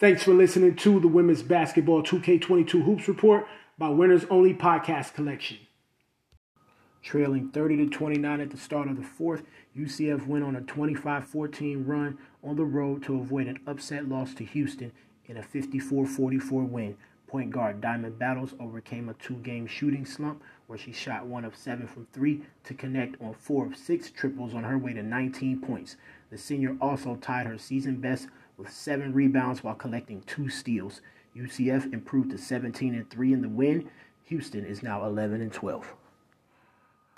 Thanks for listening to the Women's Basketball 2K22 Hoops Report by Winners Only Podcast Collection. Trailing 30 to 29 at the start of the fourth, UCF went on a 25-14 run on the road to avoid an upset loss to Houston in a 54-44 win. Point guard Diamond Battles overcame a two-game shooting slump where she shot one of seven from three to connect on four of six triples on her way to 19 points. The senior also tied her season best with seven rebounds while collecting two steals. UCF improved to 17 and 3 in the win. Houston is now 11 and 12.